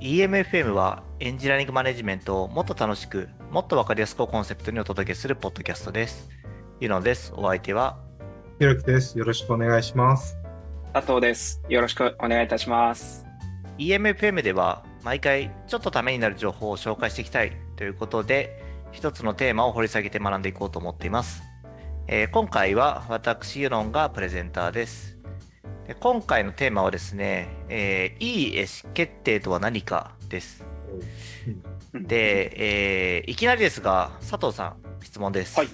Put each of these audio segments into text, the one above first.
EMFM はエンジニアリングマネジメントをもっと楽しく、もっとわかりやすくをコンセプトにお届けするポッドキャストです。ゆのです。お相手は、ひろきです。よろしくお願いします。佐藤です。よろしくお願いいたします。EMFM では毎回ちょっとためになる情報を紹介していきたいということで、一つのテーマを掘り下げて学んでいこうと思っています。えー今回は私、ユノンがプレゼンターです。で今回のテーマはですね、えーいい意思決定とは何かです。で、えーいきなりですが、佐藤さん、質問です。はい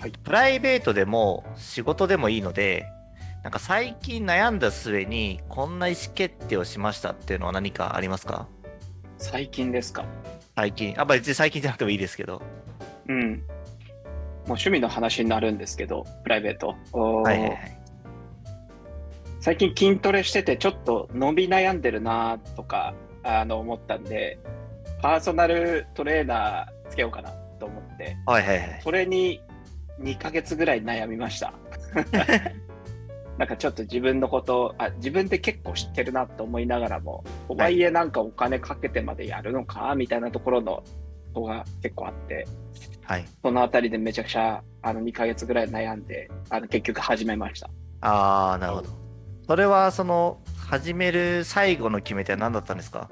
はいプライベートでも仕事でもいいので、なんか最近悩んだ末にこんな意思決定をしましたっていうのは何かありますか？最近ですか？最近。あ、まあ別に最近じゃなくてもいいですけど。うん。もう趣味の話になるんですけど、プライベート。はいはいはい。最近筋トレしててちょっと伸び悩んでるなとかあの思ったんで、パーソナルトレーナーつけようかなと思って、はいはいはい。それに2ヶ月ぐらい悩みました。なんかちょっと自分のことあ自分で結構知ってるなと思いながらも、とはいえなんかお金かけてまでやるのかみたいなところのことが結構あって、はい。そのあたりでめちゃくちゃあの2ヶ月ぐらい悩んで、あの結局始めました。あー、なるほど。それはその、始める最後の決め手は何だったんですか？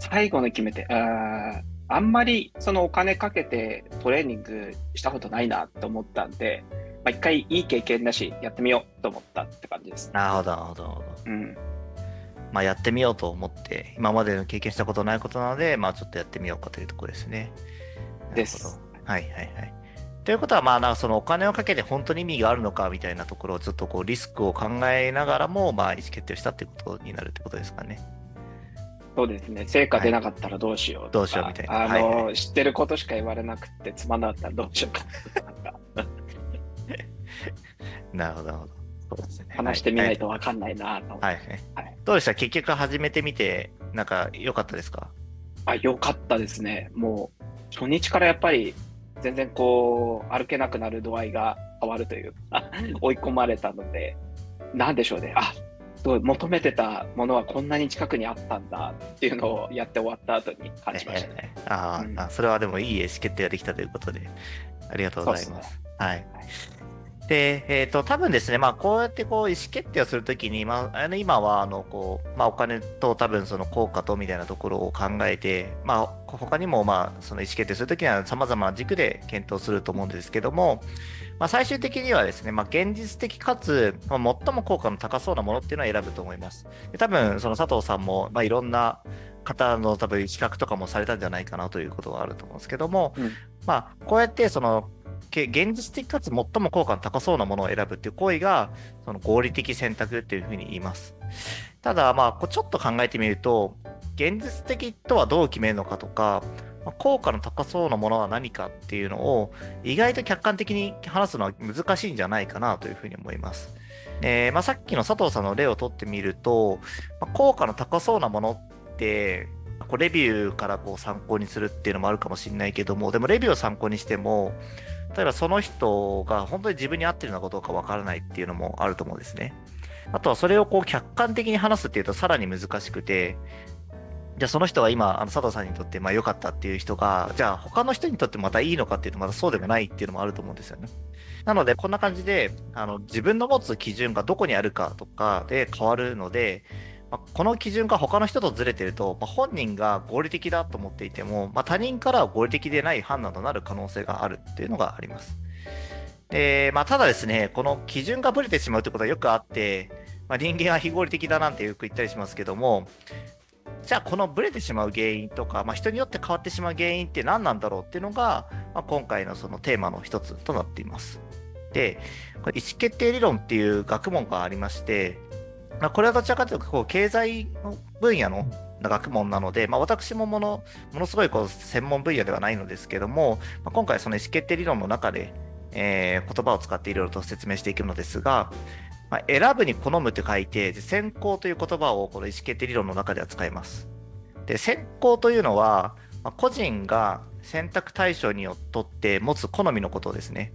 最後の決めて、あーあんまりそのお金かけてトレーニングしたことないなと思ったんで、まあ、一回いい経験だし、やってみようと思ったって感じです。なるほど、なるほど、なるほど。うん。まあやってみようと思って、今までの経験したことないことなので、まあちょっとやってみようかというところですね。です。はいはいはい。ということは、まあなんかそのお金をかけて本当に意味があるのかみたいなところをちょっとこうリスクを考えながらも、まあ意思決定をしたっていうことになるってことですかね。そうですね。成果出なかったらどうしようとか、どうしようみたいなあの、はいは知ってることしか言われなくてつまんなかったらどうしようかななるほど、なるほど。そうですね。話してみないと。とわかんないなと。はいはい。はいどうでした？結局始めてみて、なんか良かったですか？あ、よかったですね。もう、初日からやっぱり、全然こう、歩けなくなる度合いが変わるというか、追い込まれたので、なんでしょうね。あ、すごい、求めてたものはこんなに近くにあったんだっていうのをやって終わった後に感じましたね。あー、うんあ、それはでもいい意思決定ができたということで、ありがとうございそうですます。はい。で、えっ、と、多分ですね、まあ、こうやってこう、意思決定をするときに、まあ、あの、今は、あの、こう、まあ、お金と多分その効果とみたいなところを考えて、まあ、他にも、まあ、その意思決定するときには様々な軸で検討すると思うんですけども、まあ、最終的にはですね、まあ、現実的かつ、まあ、最も効果の高そうなものっていうのを選ぶと思います。で多分、その佐藤さんも、まあ、いろんな方の多分、比較とかもされたんじゃないかなということがあると思うんですけども、うんまあ、こうやって、その、け現実的かつ最も効果の高そうなものを選ぶっていう行為が、その合理的選択っていうふうに言います。ただ、まあ、ちょっと考えてみると、現実的とはどう決めるのかとか、効果の高そうなものは何かっていうのを、意外と客観的に話すのは難しいんじゃないかなというふうに思います。えーまあ、さっきの佐藤さんの例を取ってみると、まあ、効果の高そうなものって、こうレビューからこう参考にするっていうのもあるかもしれないけども、でもレビューを参考にしても、例えばその人が本当に自分に合ってるのかどうかわからないっていうのもあると思うんですね。あとはそれをこう客観的に話すっていうとさらに難しくて、じゃあその人が今、あの佐藤さんにとってまあ良かったっていう人が、じゃあ他の人にとってまたいいのかっていうとまたそうでもないっていうのもあると思うんですよね。なので、こんな感じで、あの自分の持つ基準がどこにあるかとかで変わるので、まあこの基準が他の人とずれてると、まあ本人が合理的だと思っていても、まあ、他人からは合理的でない判断となる可能性があるっていうのがあります。で、まあ、ただですね、この基準がぶれてしまうということはよくあって、まあ、人間は非合理的だなんてよく言ったりしますけども、じゃあこのブレてしまう原因とか、まあ、人によって変わってしまう原因って何なんだろうっていうのが、まあ、今回のそのテーマの一つとなっています。で、これ意思決定理論っていう学問がありまして、まあ、これはどちらかというとこう経済の分野の学問なので、まあ、私もものものすごいこう専門分野ではないのですけども、まあ、今回その意思決定理論の中で、えー言葉を使っていろいろと説明していくのですが、まあ、選ぶに好むと書いて、で先行という言葉をこの意思決定理論の中では使います。で、先行というのは、まあ個人が選択対象によって持つ好みのことですね。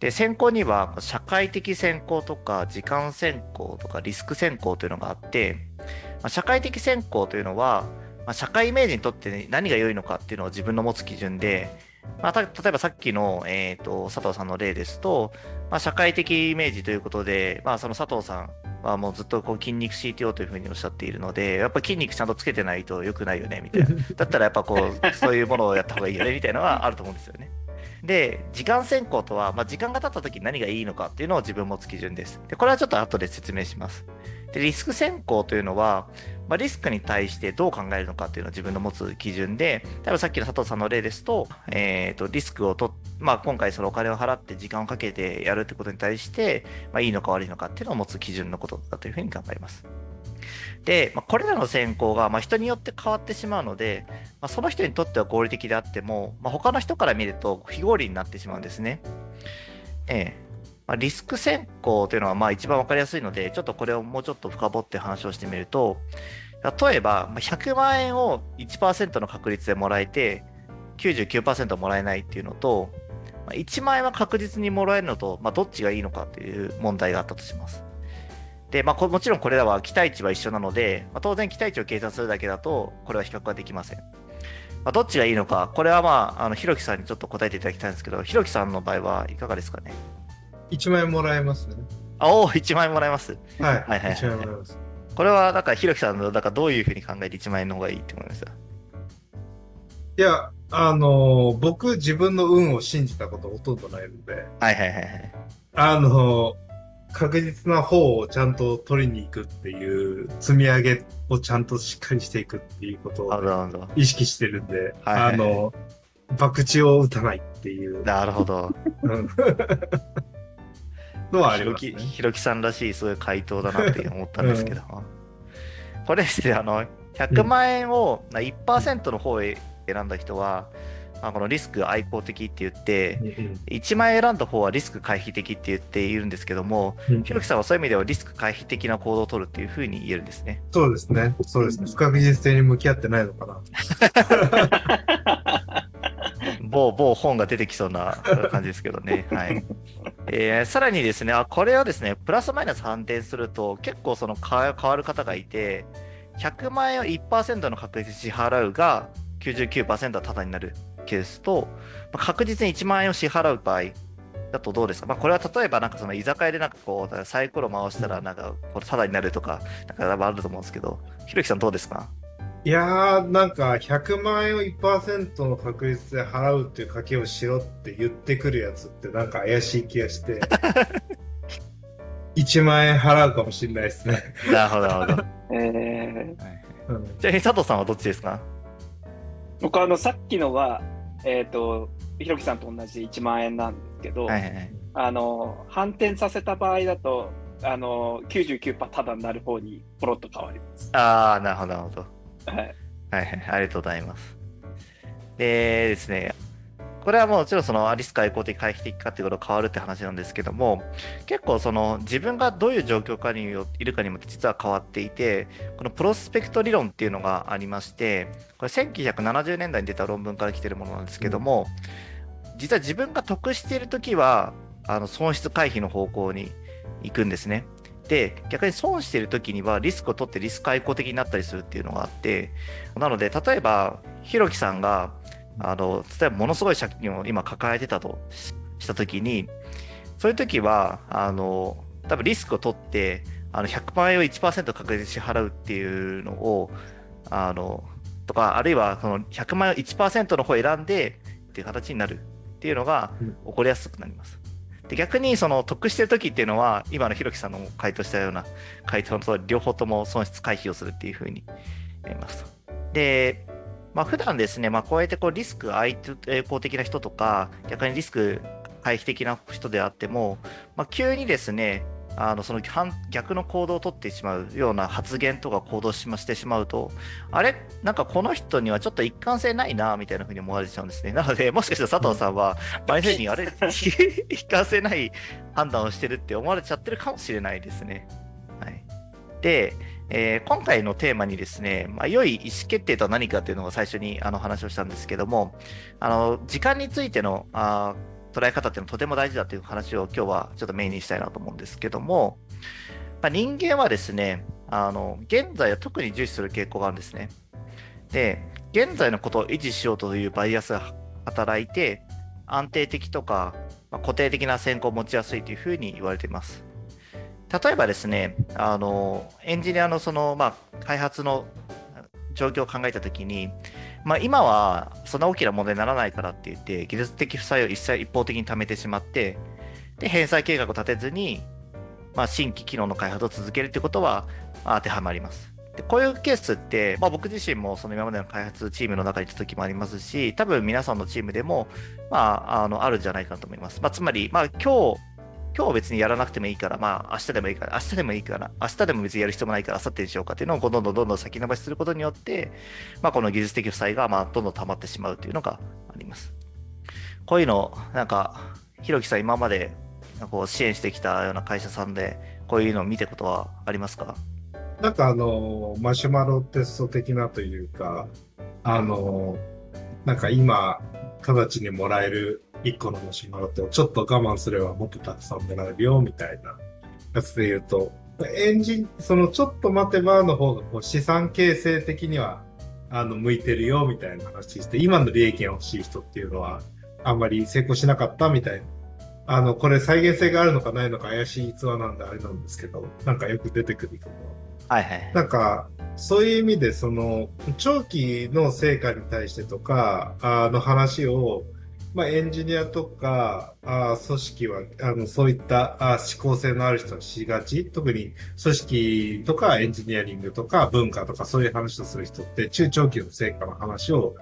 で、選考には社会的選考とか時間選考とかリスク選考というのがあって、まあ社会的選考というのは、まあ、社会イメージにとって何が良いのかっていうのを自分の持つ基準で、まあ、例えばさっきの、えーと、佐藤さんの例ですと、まあ、社会的イメージということで、まあ、その佐藤さんはもうずっとこう筋肉 CTO というふうにおっしゃっているので、やっぱ筋肉ちゃんとつけてないと良くないよねみたいな。だったらやっぱこう、そういうものをやった方がいいよねみたいなのはあると思うんですよね。で、時間先行とは、まあ、時間が経った時に何がいいのかっていうのを自分持つ基準です。で、これはちょっと後で説明します。で、リスク先行というのは、まあ、リスクに対してどう考えるのかっていうのを自分の持つ基準で、例えばさっきの佐藤さんの例ですと、えっ、ー、と、リスクをと、まあ、今回そのお金を払って時間をかけてやるってことに対して、まあ、いいのか悪いのかっていうのを持つ基準のことだというふうに考えます。で、まあ、これらの選考がまあ人によって変わってしまうので、まあ、その人にとっては合理的であっても、まあ、他の人から見ると非合理になってしまうんですね。ええまあ、リスク選考というのはまあ一番わかりやすいので、ちょっとこれをもうちょっと深掘って話をしてみると、例えば、100万円を1%の確率でもらえて、99%もらえないっていうのと、1万円は確実にもらえるのと、まあ、どっちがいいのかという問題があったとします。で、まあ、もちろんこれらは期待値は一緒なので、まあ、当然期待値を計算するだけだと、これは比較はできません。まあ、どっちがいいのか、これはまあ、あの、ひろきさんにちょっと答えていただきたいんですけど、ひろきさんの場合はいかがですかね ?1 万円もらえますね。あ、おお、1万円もらえます。はい。はいはい、はい、1万円もらえます。これは、だから、ひろきさんの、だからどういうふうに考えて1万円の方がいいって思いましたいや、あのー、僕、自分の運を信じたことほとんどないので。はいはいはいはい。あのー、確実な方をちゃんと取りに行くっていう積み上げをちゃんとしっかりしていくっていうことを、ね、意識してるんで、はいあの、博打を打たないっていう。なるほど。のはありますね。ひろきさんらしいそういう回答だなって思ったんですけど、うん、これですね、あの、100万円を1%の方へ選んだ人は、まあ、このリスク愛好的って言って、1万円選んだ方はリスク回避的って言っているんですけども、ひろきさんはそういう意味ではリスク回避的な行動を取るっていうふうに言えるんですね。そうですね。そうですね。不確実性に向き合ってないのかな。某、某本が出てきそうな 感じですけどね。はい。えー、さらにですね、あ、これはですね、プラスマイナス反転すると、結構その変わる方がいて、100万円を1%の確率支払うが99%はタダになるケースと、まあ、確実に1万円を支払う場合だとどうですか、まあ、これは例えばなんかその居酒屋でなんかこうサイコロ回したらなんかこれタダになるとか、なんかあると思うんですけど、ひろきさんどうですか？いやー、なんか100万円を1%の確率で払うっていう賭けをしろって言ってくるやつってなんか怪しい気がして、1万円払うかもしれないですね。なるほど、なるほど。えー、じゃあ、佐藤さんはどっちですか？僕あの、さっきのは、えっ、ー、と、ひろきさんと同じで1万円なんですけど、はいはいはい、あの、反転させた場合だと、あの、99%タダになる方にポロッと変わります。ああ、なるほど、なるほど。はい。はいはい、ありがとうございます。でですね、これはもちろんそのリスク愛好的回避的かっていうこと変わるって話なんですけども、結構その自分がどういう状況下にいるかにも実は変わっていて、このプロスペクト理論っていうのがありまして、これ1970年代に出た論文から来てるものなんですけども、実は自分が得しているときは、あの損失回避の方向に行くんですね。で、逆に損してる時にはリスクを取ってリスク愛好的になったりするっていうのがあって、なので、例えば、ひろきさんが、あの、例えばものすごい借金を今抱えてたとした時に、そういう時は、あの、多分リスクを取って、あの、100万円を1%確実に支払うっていうのを、あの、とか、あるいは、その100万円を1%の方を選んでっていう形になるっていうのが起こりやすくなります。で逆にその得してる時っていうのは今のひろきさんの回答したような回答のと両方とも損失回避をするっていうふうになりますで、まあ、普段ですね、まあ、こうやってこうリスク愛好的な人とか逆にリスク回避的な人であっても、まあ、急にですねあのその逆の行動をとってしまうような発言とか行動しましてしまうと、あれ？なんかこの人にはちょっと一貫性ないな、みたいなふうに思われちゃうんですね。なので、もしかしたら佐藤さんは、前のにあれ、一貫性ない判断をしてるって思われちゃってるかもしれないですね。で、えー、今回のテーマにですね、まあ、良い意思決定とは何かというのを最初にあの話をしたんですけども、あの時間についてのあ捉え方っていうのはとても大事だという話を今日はちょっとメインにしたいなと思うんですけども、まあ、人間はですね、あの現在は特に重視する傾向があるんですね。で、現在のことを維持しようというバイアスが働いて、安定的とか、ま、固定的な選考を持ちやすいというふうに言われています。例えばですね、あのエンジニアのその、まあ、開発の状況を考えたときに、まあ、今はそんな大きな問題にならないからって言って、技術的負債を一切一方的に貯めてしまって、で、返済計画を立てずに、まあ、新規機能の開発を続けるということは、当てはまります。でこういうケースって、まあ、僕自身もその今までの開発チームの中にいた時もありますし、多分皆さんのチームでも、まあ、あのあるんじゃないかなと思います。まあ、つまり、まあ、今日、今日は別にやらなくてもいいから、まあ、明日でもいいから、明日でもいいから、明日でも別にやる必要もないから、明後日にしようかっていうのをどんどんどんどん先延ばしすることによって、まあ、この技術的負債が、まあ、どんどん溜まってしまうというのがあります。こういうの、なんか、ひろきさん、今までこう支援してきたような会社さんで、こういうのを見たことはありますか？なんかあの、マシュマロテスト的なというか、あの、なんか今、直ちにもらえる1個のマシュマロってちょっと我慢すればもっとたくさんもらえるよ、みたいなやつで言うと、エンジン、そのちょっと待てばの方がこう資産形成的には、あの、向いてるよ、みたいな話して、今の利益が欲しい人っていうのは、あんまり成功しなかったみたいなあの、これ再現性があるのかないのか怪しい逸話なんであれなんですけど、なんかよく出てくるけど。はいはい。なんか、そういう意味で、その、長期の成果に対してとか、あの話を、まあ、エンジニアとか、あ組織は、あの、そういったあ思考性のある人はしがち。特に、組織とかエンジニアリングとか文化とかそういう話をする人って、中長期の成果の話を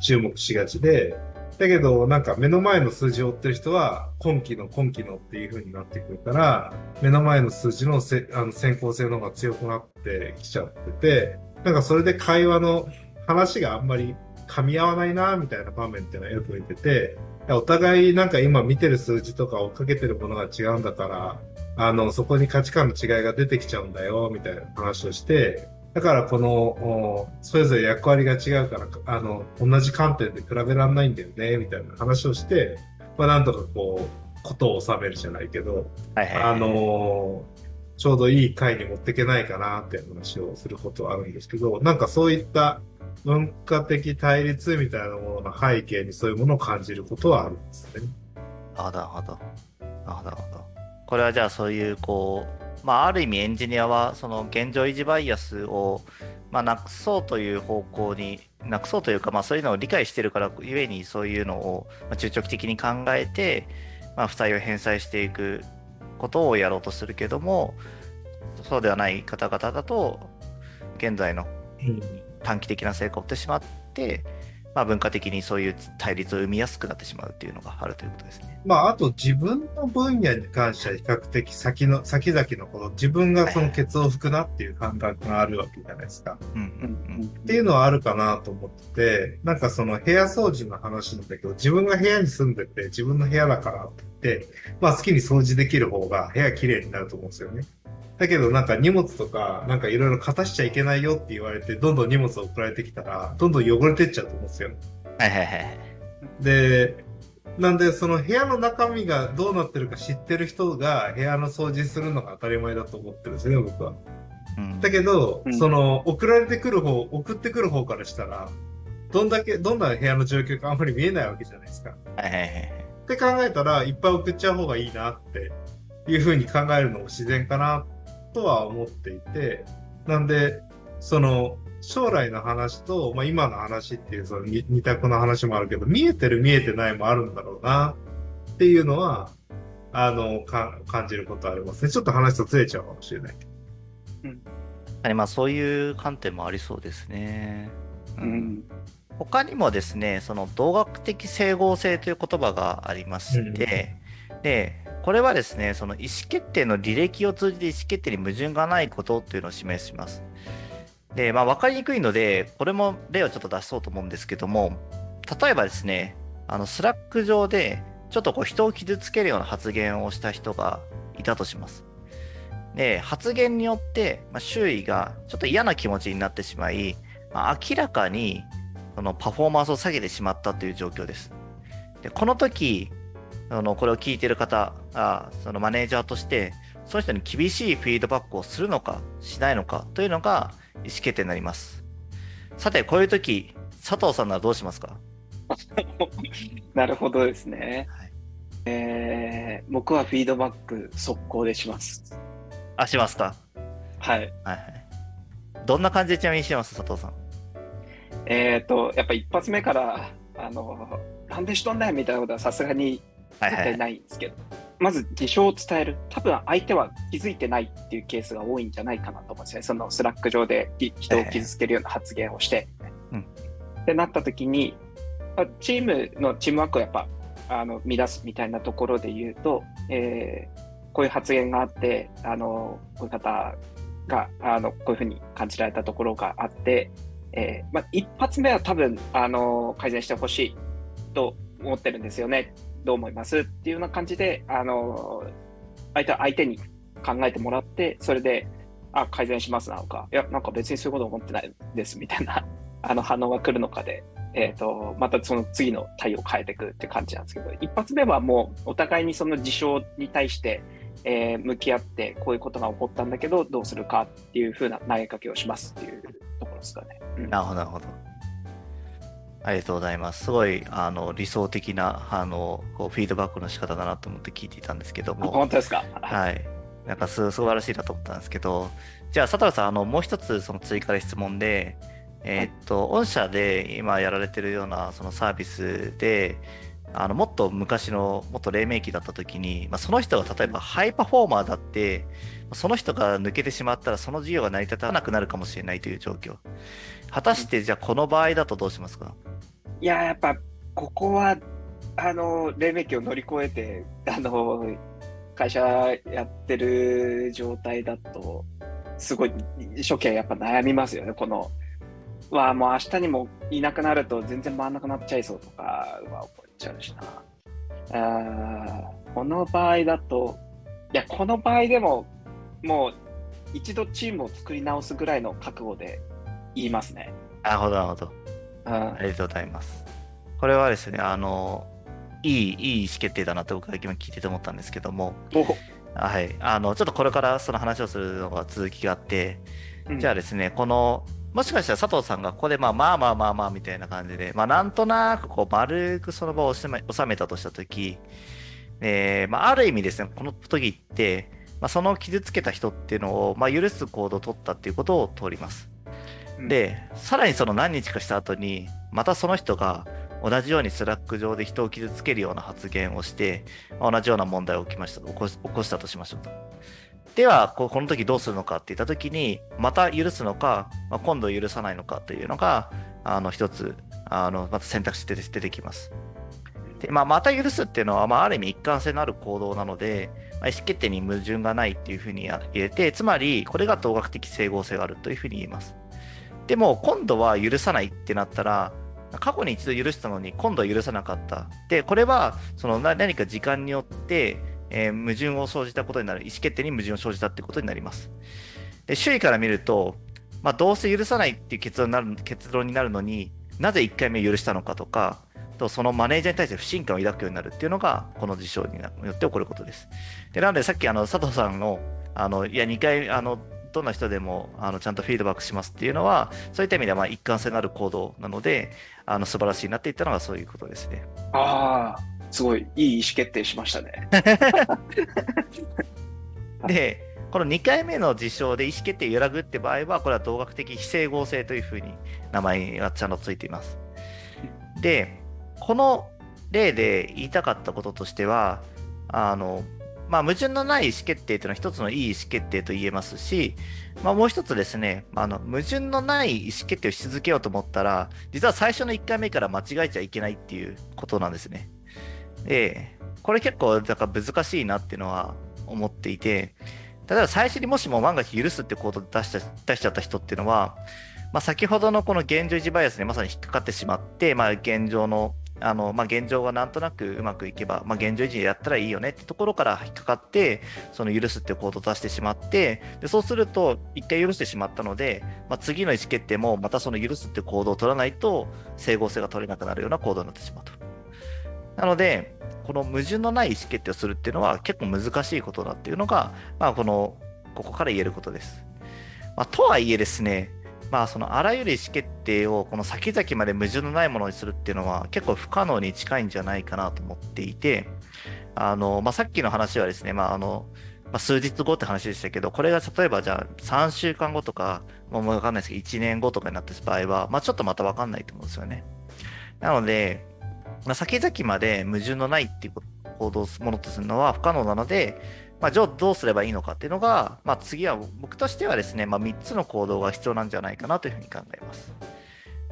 注目しがちで、だけど、なんか目の前の数字を追ってる人は、今期の今期のっていう風になってくるから、目の前の数字のせあの先行性の方が強くなってきちゃってて、なんかそれで会話の話があんまり噛み合わないな、みたいな場面っていうのはよく見てて、お互いなんか今見てる数字とか追っかけてるものが違うんだから、あの、そこに価値観の違いが出てきちゃうんだよ、みたいな話をして、だからこの、それぞれ役割が違うから、あの、同じ観点で比べられないんだよね、みたいな話をして、まあなんとかこう、ことを収めるじゃないけど、はいはいはい、あのちょうどいい回に持っていけないかなっていう話をすることはあるんですけど、なんかそういった文化的対立みたいなものの背景にそういうものを感じることはあるんですね。なるほど。なるほど。これはじゃあそういうこう、まあ、ある意味エンジニアはその現状維持バイアスを、まあ、なくそうという方向になくそうというか、まあ、そういうのを理解してるからゆえにそういうのを中長期的に考えて、まあ、負債を返済していくことをやろうとするけどもそうではない方々だと現在の短期的な成果を追ってしまって、まあ、文化的にそういう対立を生みやすくなってしまうっていうのがあるということですね。まあ、あと自分の分野に関しては比較的先の、先々のこの自分がそのケツを吹くなっていう感覚があるわけじゃないですか。っていうのはあるかなと思ってて、なんかその部屋掃除の話なんだけど、自分が部屋に住んでて自分の部屋だからって言って、まあ好きに掃除できる方が部屋綺麗になると思うんですよね。だけどなんか荷物とか、なんかいろいろ片しちゃいけないよって言われて、どんどん荷物を送られてきたら、どんどん汚れてっちゃうと思うんですよ。はいはいはい。で、なんでその部屋の中身がどうなってるか知ってる人が部屋の掃除するのが当たり前だと思ってるんですね、僕は。うん、だけど、うん、その送られてくる方、送ってくる方からしたら、どんだけ、どんな部屋の状況かあんまり見えないわけじゃないですか。はいはいはい。って考えたら、いっぱい送っちゃう方がいいなっていうふうに考えるのも自然かなとは思っていて、なんで、その、将来の話と、まあ、今の話っていうその二択の話もあるけど、見えてる見えてないもあるんだろうなっていうのは、あの、か感じることありますね。ちょっと話とずれちゃうかもしれない。うん。まあそういう観点もありそうですね。うん。他にもですね、その動学的整合性という言葉がありまして、うん、で、これはですね、その意思決定の履歴を通じて意思決定に矛盾がないことっていうのを示します。で、まあ、分かりにくいので、これも例をちょっと出そうと思うんですけども、例えばですね、あの、スラック上で、ちょっとこう人を傷つけるような発言をした人がいたとします。で、発言によって、まあ、周囲がちょっと嫌な気持ちになってしまい、まあ、明らかにそのパフォーマンスを下げてしまったという状況です。でこの時、あのこれを聞いている方あそのマネージャーとしてその人に厳しいフィードバックをするのかしないのかというのが意思決定になりますさて、こういう時、佐藤さんならどうしますか？なるほどですね。はい、えー、僕はフィードバック速攻でします。あ、しますか？はい。はい、はい。どんな感じでちなみにします？佐藤さん。えっ、ー、と、やっぱ一発目から、あの、なんでしとんねんみたいなことはさすがに絶対ないんですけど、はいはい、まず事象を伝える。多分相手は気づいてないっていうケースが多いんじゃないかなと思うんですね。そのスラック上で人を傷つけるような発言をして。はいはい、ってなった時に、チームのチームワークをやっぱあの乱すみたいなところで言うと、えー、こういう発言があって、あのこういう方があのこういうふうに感じられたところがあって、えーまあ、一発目は多分あの改善してほしいと思ってるんですよね。どう思います？っていうような感じで、あの相手相手に考えてもらって、それで、あ、改善しますなのか、いや、なんか別にそういうこと思ってないですみたいな あの反応が来るのかで、えっ、ー、と、またその次の対応を変えていくって感じなんですけど、一発目はもうお互いにその事象に対して、えー、向き合って、こういうことが起こったんだけど、どうするかっていうふうな投げかけをしますっていうところですかね。うん、なるほど、なるほど。ありがとうございます。すごいあの理想的なあのこうフィードバックの仕方だなと思って聞いていたんですけども。本当ですか？はい。なんかす素晴らしいなと思ったんですけど、じゃあ、佐藤さん、あのもう一つその追加で質問で、えー、っと、御社で今やられてるようなそのサービスで、あのもっと昔のもっと黎明期だった時に、まあ、その人が例えばハイパフォーマーだってその人が抜けてしまったらその事業が成り立たなくなるかもしれないという状況。果たしてじゃあこの場合だとどうしますか？いややっぱここはあの黎明期を乗り越えてあの会社やってる状態だとすごい初期はやっぱ悩みますよね。このはもう明日にもいなくなると全然回んなくなっちゃいそうとかは思ちゃうしな。あこの場合だと、いや、この場合でも、もう一度チームを作り直すぐらいの覚悟で言いますね。なるほど、なるほど。ありがとうございます。これはですね、あの、いい、いい意思決定だなと僕は今聞いてて思ったんですけども、はい、あの、ちょっとこれからその話をするのが続きがあって、うん、じゃあですね、このもしかしたら佐藤さんがここでまあまあまあまあまあみたいな感じで、まあなんとなくこう丸くその場を収めたとしたとき、えー、まあある意味ですね、この時って、まあ、その傷つけた人っていうのを、まあ、許す行動を取ったっていうことを通ります。で、さらにその何日かした後に、またその人が同じようにスラック上で人を傷つけるような発言をして、まあ、同じような問題を起きましたと起こ起こしたとしましょうと。ではこの時どうするのかって言った時にまた許すのか、まあ、今度許さないのかというのがあの一つあのまた選択肢で出てきます。でまあ、また許すっていうのは、まあ、ある意味一貫性のある行動なので、まあ、意思決定に矛盾がないっていうふうに入れてつまりこれが統学的整合性があるというふうに言えます。でも今度は許さないってなったら過去に一度許したのに今度は許さなかった。でこれはその何か時間によってえー、矛盾を生じたことになる、意思決定に矛盾を生じたってことになります。で周囲から見ると、まあ、どうせ許さないっていう結論になる結論になるのになぜ1回目許したのかとか、とそのマネージャーに対して不信感を抱くようになるっていうのが、この事象によって起こることです。でなので、さっきあの佐藤さんの、あのいや、2回、あのどんな人でもあのちゃんとフィードバックしますっていうのは、そういった意味ではまあ一貫性のある行動なので、あの素晴らしいなって言ったのがそういうことですね。ああ、すごいいい意思決定しましたね。で、この2回目の事象で意思決定揺らぐって場合は、これは同学的非整合性というふうに名前がちゃんとついています。で、この例で言いたかったこととしては、あの、まあ、矛盾のない意思決定というのは一つのいい意思決定と言えますし、まあ、もう一つですね、あの矛盾のない意思決定をし続けようと思ったら、実は最初の1回目から間違えちゃいけないっていうことなんですね。で、これ結構だから難しいなっていうのは思っていて、例えば最初にもしも万が一許すって行動を出し出しちゃった人っていうのは、まあ、先ほどのこの現状維持バイアスにまさに引っかかってしまって、まあ、現状のあの、まあ、現状がなんとなくうまくいけば、まあ、現状維持やったらいいよねってところから引っかかって、その許すって行動を出してしまって、でそうすると、一回許してしまったので、まあ、次の意思決定もまたその許すって行動を取らないと、整合性が取れなくなるような行動になってしまうと。なので、この矛盾のない意思決定をするっていうのは結構難しいことだっていうのが、まあ、この、ここから言えることです。まあ、とはいえですね、まあ、そのあらゆる意思決定をこの先々まで矛盾のないものにするっていうのは結構不可能に近いんじゃないかなと思っていて、あの、まあ、さっきの話はですね、まあ、あの、まあ、数日後って話でしたけど、これが例えばじゃあ3週間後とか、もうわかんないですけど、1年後とかになった場合は、まあ、ちょっとまたわかんないと思うんですよね。なので、まあ、先々まで矛盾のないっていう行動をものとするのは不可能なので、まあ、じゃあどうすればいいのかっていうのが、まあ、次は僕としてはですね、まあ、3つの行動が必要なんじゃないかなというふうに考えます。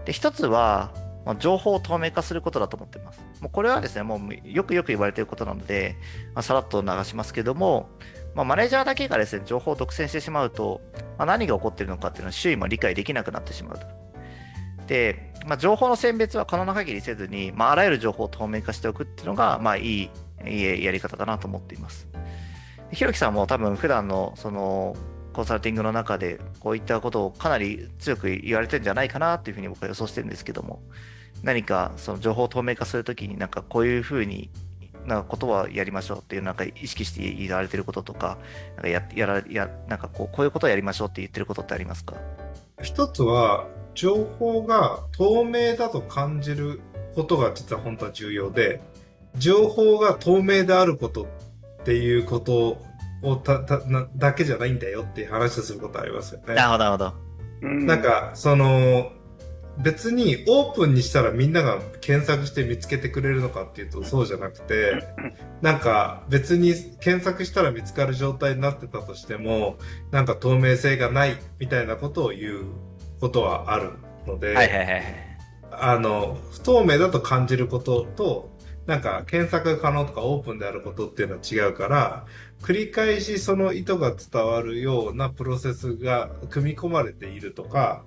で、1つは、まあ、情報を透明化することだと思っています。もうこれはですね、もうよくよく言われていることなので、まあ、さらっと流しますけども、まあ、マネージャーだけがですね、情報を独占してしまうと、まあ、何が起こっているのかっていうのは周囲も理解できなくなってしまうと。で、まあ、情報の選別は可能な限りせずに、まあ、あらゆる情報を透明化しておくっていうのが、まあ、いい、いいやり方だなと思っています。ひろきさんも多分普段のそのコンサルティングの中でこういったことをかなり強く言われてるんじゃないかなというふうに僕は予想してるんですけども、何かその情報を透明化するときになんかこういうふうになんかことはやりましょうっていうなんか意識して言われてることとか、なんかややらやなんかこうこういうことをやりましょうって言ってることってありますか？一つは情報が透明だと感じることが実は本当は重要で、情報が透明であることっていうことをたたなだけじゃないんだよっていう話をすることありますよね。なるほど、なるほど。なんか、その、別にオープンにしたらみんなが検索して見つけてくれるのかっていうとそうじゃなくて、なんか別に検索したら見つかる状態になってたとしても、なんか透明性がないみたいなことを言うことはあるので、はいはいはい。あの、不透明だと感じることと、なんか検索可能とかオープンであることっていうのは違うから、繰り返しその意図が伝わるようなプロセスが組み込まれているとか、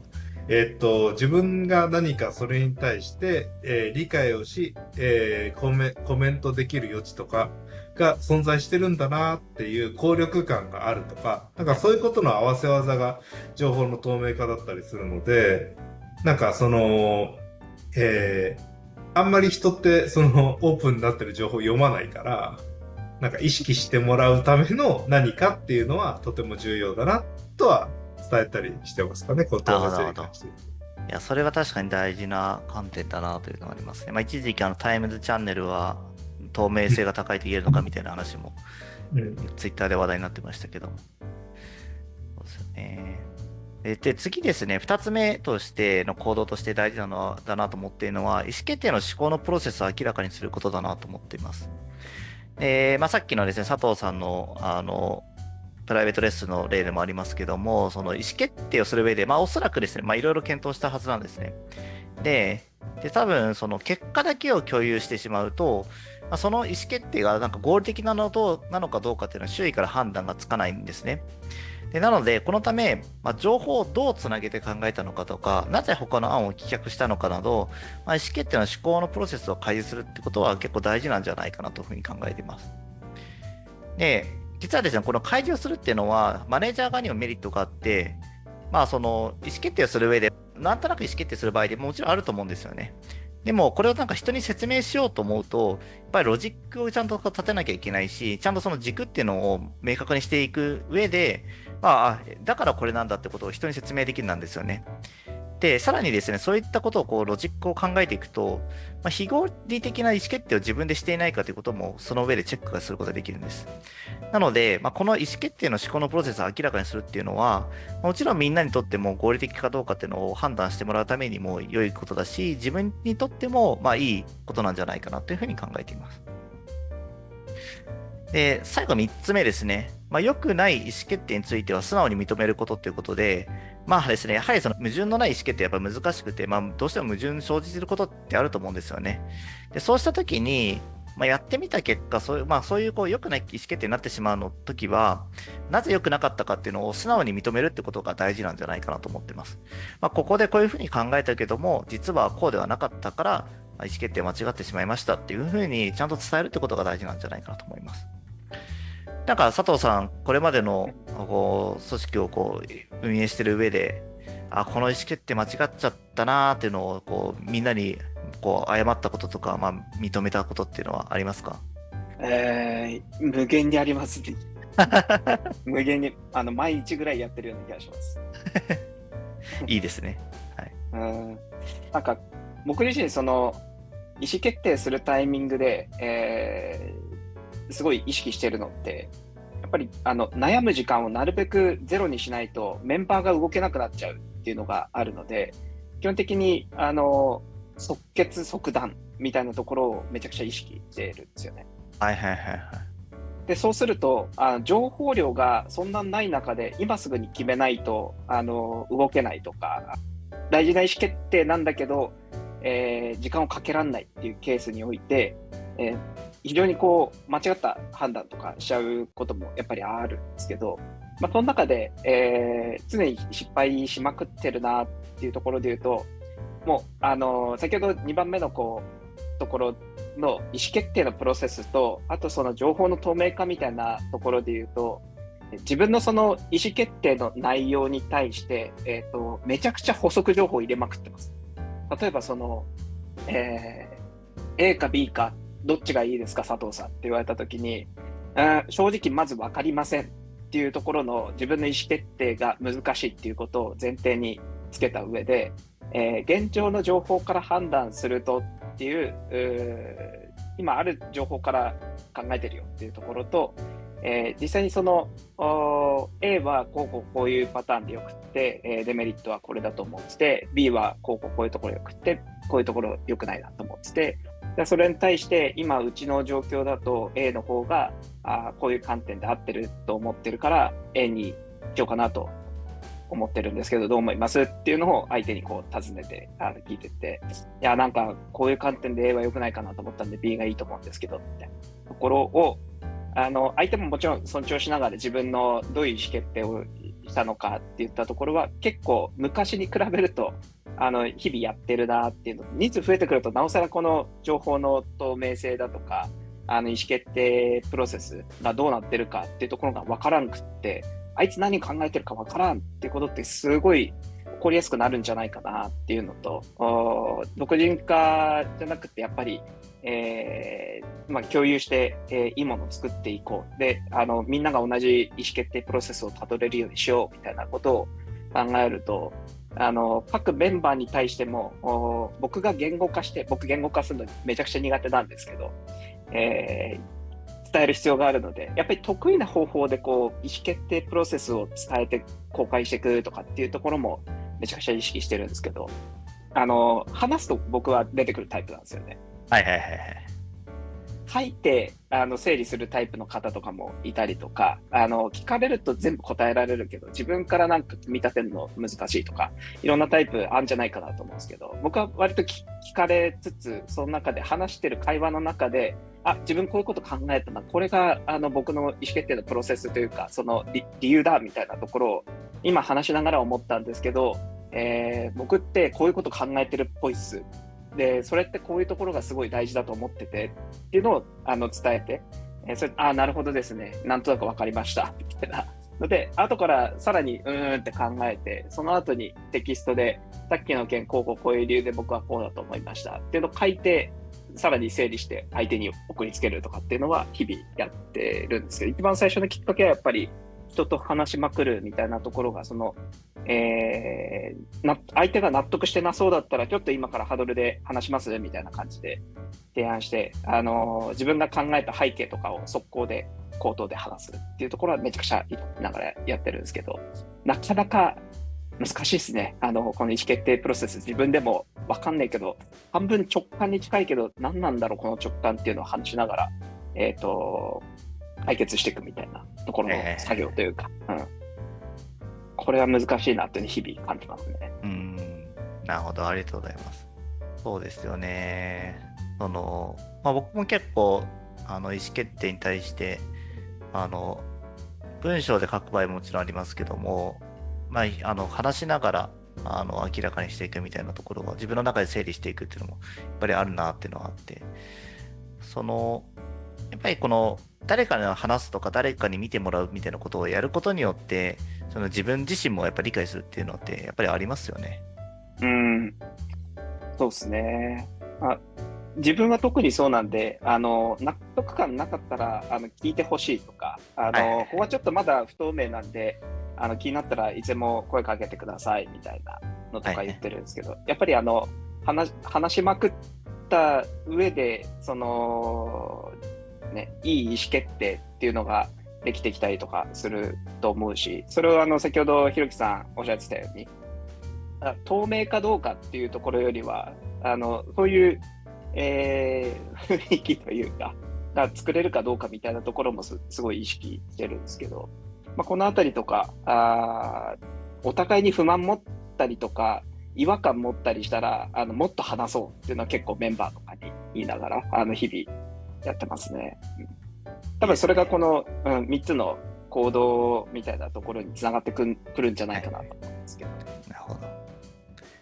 えっと、自分が何かそれに対して、えー、理解をし、えー、コメ、コメントできる余地とかが存在してるんだなっていう効力感があるとか、なんかそういうことの合わせ技が情報の透明化だったりするので、なんかその、えー、あんまり人ってそのオープンになってる情報を読まないから、なんか意識してもらうための何かっていうのはとても重要だなとは伝えたりしてますかね、この透明性に関して。いや、それは確かに大事な観点だなというのがありますね。まあ、一時期あのタイムズチャンネルは透明性が高いと言えるのかみたいな話も、うん、ツイッターで話題になってましたけども。そうですよね。で、次ですね、2つ目としての行動として大事なのは、だなと思っているのは、意思決定の思考のプロセスを明らかにすることだなと思っています。えまあ、さっきのですね、佐藤さんの、あの、プライベートレッスンの例でもありますけども、その意思決定をする上で、まあ、おそらくですね、まあ、いろいろ検討したはずなんですね。で、で多分、その結果だけを共有してしまうと、まあ、その意思決定がなんか合理的なのどなのかどうかっていうのは周囲から判断がつかないんですね。でなので、このため、まあ、情報をどうつなげて考えたのかとか、なぜ他の案を棄却したのかなど、まあ、意思決定の思考のプロセスを開示するってことは結構大事なんじゃないかなというふうに考えています。で、実はですね、この開示をするっていうのは、マネージャー側にもメリットがあって、まあ、その意思決定をする上で、なんとなく意思決定する場合でももちろんあると思うんですよね。でも、これをなんか人に説明しようと思うと、やっぱりロジックをちゃんと立てなきゃいけないし、ちゃんとその軸っていうのを明確にしていく上で、まあ、だからこれなんだってことを人に説明できるなんですよね。で、さらにですね、そういったことをこうロジックを考えていくと、まあ、非合理的な意思決定を自分でしていないかということも、その上でチェックがすることができるんです。なので、まあ、この意思決定の思考のプロセスを明らかにするっていうのは、もちろんみんなにとっても合理的かどうかっていうのを判断してもらうためにも良いことだし、自分にとってもまあいいことなんじゃないかなというふうに考えています。で、最後3つ目ですね。まあ、良くない意思決定については素直に認めることということで、まあですね、やはりその矛盾のない意思決定やっぱ難しくて、まあ、どうしても矛盾生じることってあると思うんですよね。でそうしたときに、まあ、やってみた結果、そういう、まあ、そういうこう良くない意思決定になってしまうの時は、なぜ良くなかったかっていうのを素直に認めるってことが大事なんじゃないかなと思ってます。まあ、ここでこういうふうに考えたけども、実はこうではなかったから、意思決定間違ってしまいましたっていうふうにちゃんと伝えるってことが大事なんじゃないかなと思います。なんか佐藤さん、これまでのこう組織をこう運営してる上で、あ、この意思決定間違っちゃったなーっていうのをこうみんなにこう謝ったこととか、まあ、認めたことっていうのはありますか？えー、無限にありますね。無限にあの毎日ぐらいやってるような気がします。いいですね。はい。うんなんか僕自身その意思決定するタイミングで、えー、すごい意識してるのってやっぱりあの悩む時間をなるべくゼロにしないとメンバーが動けなくなっちゃうっていうのがあるので基本的にあの即決即断みたいなところをめちゃくちゃ意識してるんですよね。はいはいはいはい。でそうするとあ情報量がそんなない中で今すぐに決めないとあの動けないとか大事な意思決定なんだけど、えー、時間をかけられないっていうケースにおいて、えー、非常にこう間違った判断とかしちゃうこともやっぱりあるんですけど、まあ、その中で、えー、常に失敗しまくってるなっていうところで言うともう、あの、先ほど2番目のこうところの意思決定のプロセスとあとその情報の透明化みたいなところで言うと自分のその意思決定の内容に対して、えーと、めちゃくちゃ補足情報を入れまくってます。例えばその、えー、A か B かどっちがいいですか佐藤さんって言われた時に、正直まず分かりませんっていうところの自分の意思決定が難しいっていうことを前提につけた上で、えー、現状の情報から判断するとっていう今ある情報から考えてるよっていうところと、えー、実際にその A はこうこうこういうパターンでよくって、えー、デメリットはこれだと思ってて B はこうこうこういうところよくってこういうところよくないなと思っててでそれに対して今うちの状況だと A の方があこういう観点で合ってると思ってるから A にしようかなと思ってるんですけどどう思いますっていうのを相手にこう尋ねてあ聞いてって。いやなんかこういう観点で A は良くないかなと思ったんで B がいいと思うんですけどみたいなところをあの相手ももちろん尊重しながら自分のどういう意思決定をしたのかっていったところは結構昔に比べるとあの日々やってるなっていうの人数増えてくるとなおさらこの情報の透明性だとかあの意思決定プロセスがどうなってるかっていうところが分からんくってあいつ何考えてるか分からんってことってすごい起こりやすくなるんじゃないかなっていうのと独人化じゃなくてやっぱりえー、まあ、共有して、えー、いいものを作っていこう。で、あの、みんなが同じ意思決定プロセスをたどれるようにしようみたいなことを考えると、あの、各メンバーに対しても、僕が言語化して、僕言語化するのめちゃくちゃ苦手なんですけど、えー、伝える必要があるので、やっぱり得意な方法でこう、意思決定プロセスを伝えて公開していくとかっていうところもめちゃくちゃ意識してるんですけど、あの、話すと僕は出てくるタイプなんですよね。はいはいはいはい。書いてあの整理するタイプの方とかもいたりとかあの聞かれると全部答えられるけど自分からなんか見立てるの難しいとかいろんなタイプあるんじゃないかなと思うんですけど僕は割と聞かれつつその中で話してる会話の中であ自分こういうこと考えたなこれがあの僕の意思決定のプロセスというかその理由だみたいなところを今話しながら思ったんですけど、えー、僕ってこういうこと考えてるっぽいっす。でそれってこういうところがすごい大事だと思っててっていうのをあの伝えて、えー、それああなるほどですね。なんとなく分かりました。みたいなので後からさらにうーんって考えてその後にテキストでさっきの件こうこうこういう理由で僕はこうだと思いました。っていうのを書いてさらに整理して相手に送りつけるとかっていうのは日々やってるんですけど一番最初のきっかけはやっぱり人と話しまくるみたいなところがそのえー、な相手が納得してなそうだったら、ちょっと今からハドルで話しますみたいな感じで提案して、あのー、自分が考えた背景とかを速攻で口頭で話すっていうところはめちゃくちゃいながらやってるんですけど、なかなか難しいですね。あの、この意思決定プロセス、自分でもわかんないけど、半分直感に近いけど、何なんだろう、この直感っていうのを話しながら、えっ、ー、と、解決していくみたいなところの作業というか、えー、うん。これは難しいなって日々感じますね。うん、なるほど、ありがとうございます。そうですよね。その、まあ、僕も結構、あの意思決定に対して、あの、文章で書く場合ももちろんありますけども、まあ、あの話しながらあの明らかにしていくみたいなところは自分の中で整理していくっていうのもやっぱりあるなっていうのはあってそのやっぱりこの誰かに話すとか誰かに見てもらうみたいなことをやることによってその自分自身もやっぱり理解するっていうのってやっぱりありますよね。うん、そうですね。あ自分は特にそうなんで、あの納得感なかったらあの聞いてほしいとか、あの、はい、ここはちょっとまだ不透明なんで、あの気になったらいつでも声かけてくださいみたいなのとか言ってるんですけど、はい、やっぱりあの話話しまくった上でその、ね、いい意思決定っていうのができてきたりとかすると思うしそれをあの先ほどひろきさんおっしゃってたように透明かどうかっていうところよりはあのそういう、えー、雰囲気というかが作れるかどうかみたいなところもすごい意識してるんですけど、まあ、この辺りとかあお互いに不満持ったりとか違和感持ったりしたらあのもっと話そうっていうのは結構メンバーとかに言いながらあの日々やってますね。多分それがこの、うん、3つの行動みたいなところにつながってくるんじゃないかなと思うんですけど。なるほど。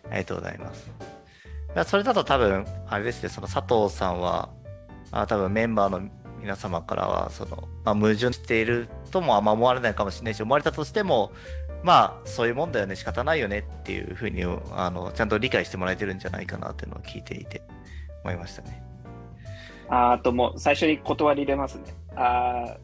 ありがとうございます。それだと多分、あれですね、その佐藤さんは、あ多分メンバーの皆様からは、その、まあ、矛盾しているともあんま思われないかもしれないし、思われたとしても、まあ、そういうもんだよね、仕方ないよねっていうふうに、あの、ちゃんと理解してもらえてるんじゃないかなっていうのを聞いていて、思いましたね。あともう、最初に断り入れますね。あ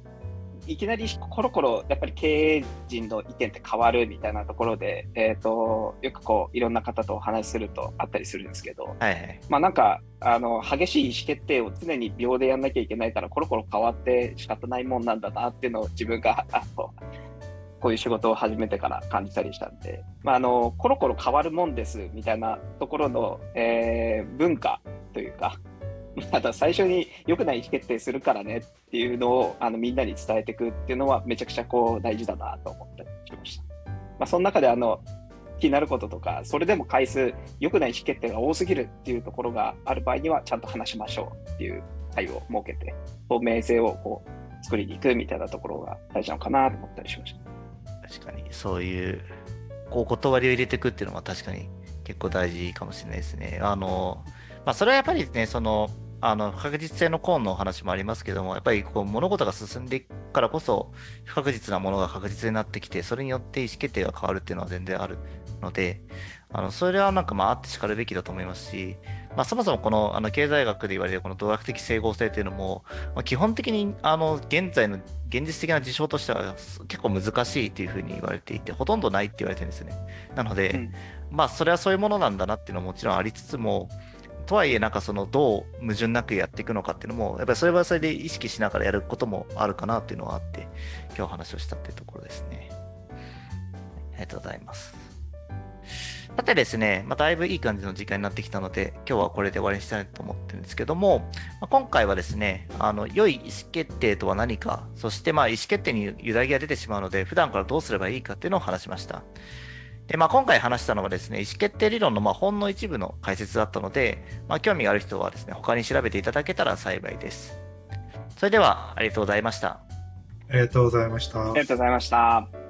いきなりコロコロやっぱり経営陣の意見って変わるみたいなところで、えーと、よくこういろんな方とお話しするとあったりするんですけど、はいはい、まあなんかあの激しい意思決定を常に秒でやんなきゃいけないからコロコロ変わって仕方ないもんなんだなっていうのを自分が あのこういう仕事を始めてから感じたりしたんで、まあ、あのコロコロ変わるもんですみたいなところの、えー、文化というか ただ最初に良くない意思決定するからねっていうのをあのみんなに伝えていくっていうのはめちゃくちゃこう大事だなと思ったりしました。まあ、その中であの気になることとか、それでも回数、良くない意思決定が多すぎるっていうところがある場合には、ちゃんと話しましょうっていう対応を設けて、透明性をこう作りに行くみたいなところが大事なのかなと思ったりしました。確かに、そういう、こう、断りを入れていくっていうのは確かに結構大事かもしれないですね。あの、まあ、それはやっぱりね、その、あの不確実性のコーンの話もありますけども、やっぱりこう物事が進んでいくからこそ、不確実なものが確実になってきて、それによって意思決定が変わるっていうのは全然あるので、あのそれはなんかまああってしかるべきだと思いますし、まあ、そもそもこのあの経済学で言われるこの道学的整合性というのも、まあ、基本的にあの現在の現実的な事象としては結構難しいというふうに言われていて、ほとんどないって言われてるんですね。なので、うん、まあそれはそういうものなんだなっていうのはもちろんありつつも、とはいえ、なんかそのどう矛盾なくやっていくのかっていうのも、やっぱりそれはそれで意識しながらやることもあるかなっていうのはあって、今日話をしたっていうところですね。ありがとうございます。さてですね、まあ、だいぶいい感じの時間になってきたので、今日はこれで終わりにしたいと思ってるんですけども、まあ、今回はですね、あの、良い意思決定とは何か、そしてまあ意思決定に揺らぎが出てしまうので、普段からどうすればいいかっていうのを話しました。で、まあ、今回話したのはですね、意思決定理論のまあほんの一部の解説だったので、まあ、興味がある人はですね、他に調べていただけたら幸いです。それでは、ありがとうございました。ありがとうございました。ありがとうございました。